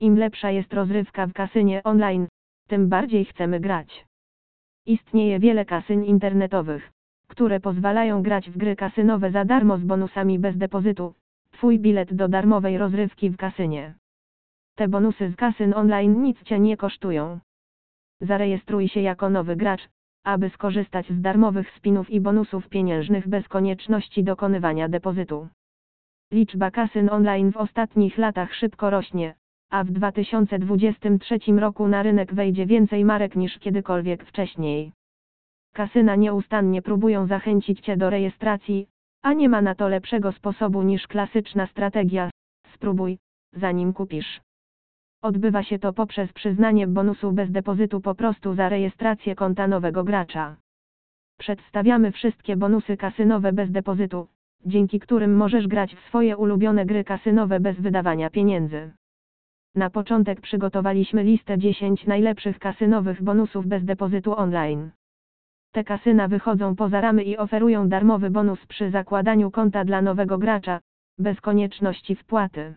Im lepsza jest rozrywka w kasynie online, tym bardziej chcemy grać. Istnieje wiele kasyn internetowych, które pozwalają grać w gry kasynowe za darmo z bonusami bez depozytu. Twój bilet do darmowej rozrywki w kasynie. Te bonusy z kasyn online nic cię nie kosztują. Zarejestruj się jako nowy gracz, aby skorzystać z darmowych spinów i bonusów pieniężnych bez konieczności dokonywania depozytu. Liczba kasyn online w ostatnich latach szybko rośnie, a w 2023 roku na rynek wejdzie więcej marek niż kiedykolwiek wcześniej. Kasyna nieustannie próbują zachęcić Cię do rejestracji, a nie ma na to lepszego sposobu niż klasyczna strategia. Spróbuj, zanim kupisz. Odbywa się to poprzez przyznanie bonusu bez depozytu po prostu za rejestrację konta nowego gracza. Przedstawiamy wszystkie bonusy kasynowe bez depozytu, dzięki którym możesz grać w swoje ulubione gry kasynowe bez wydawania pieniędzy. Na początek przygotowaliśmy listę 10 najlepszych kasynowych bonusów bez depozytu online. Te kasyna wychodzą poza ramy i oferują darmowy bonus przy zakładaniu konta dla nowego gracza, bez konieczności wpłaty.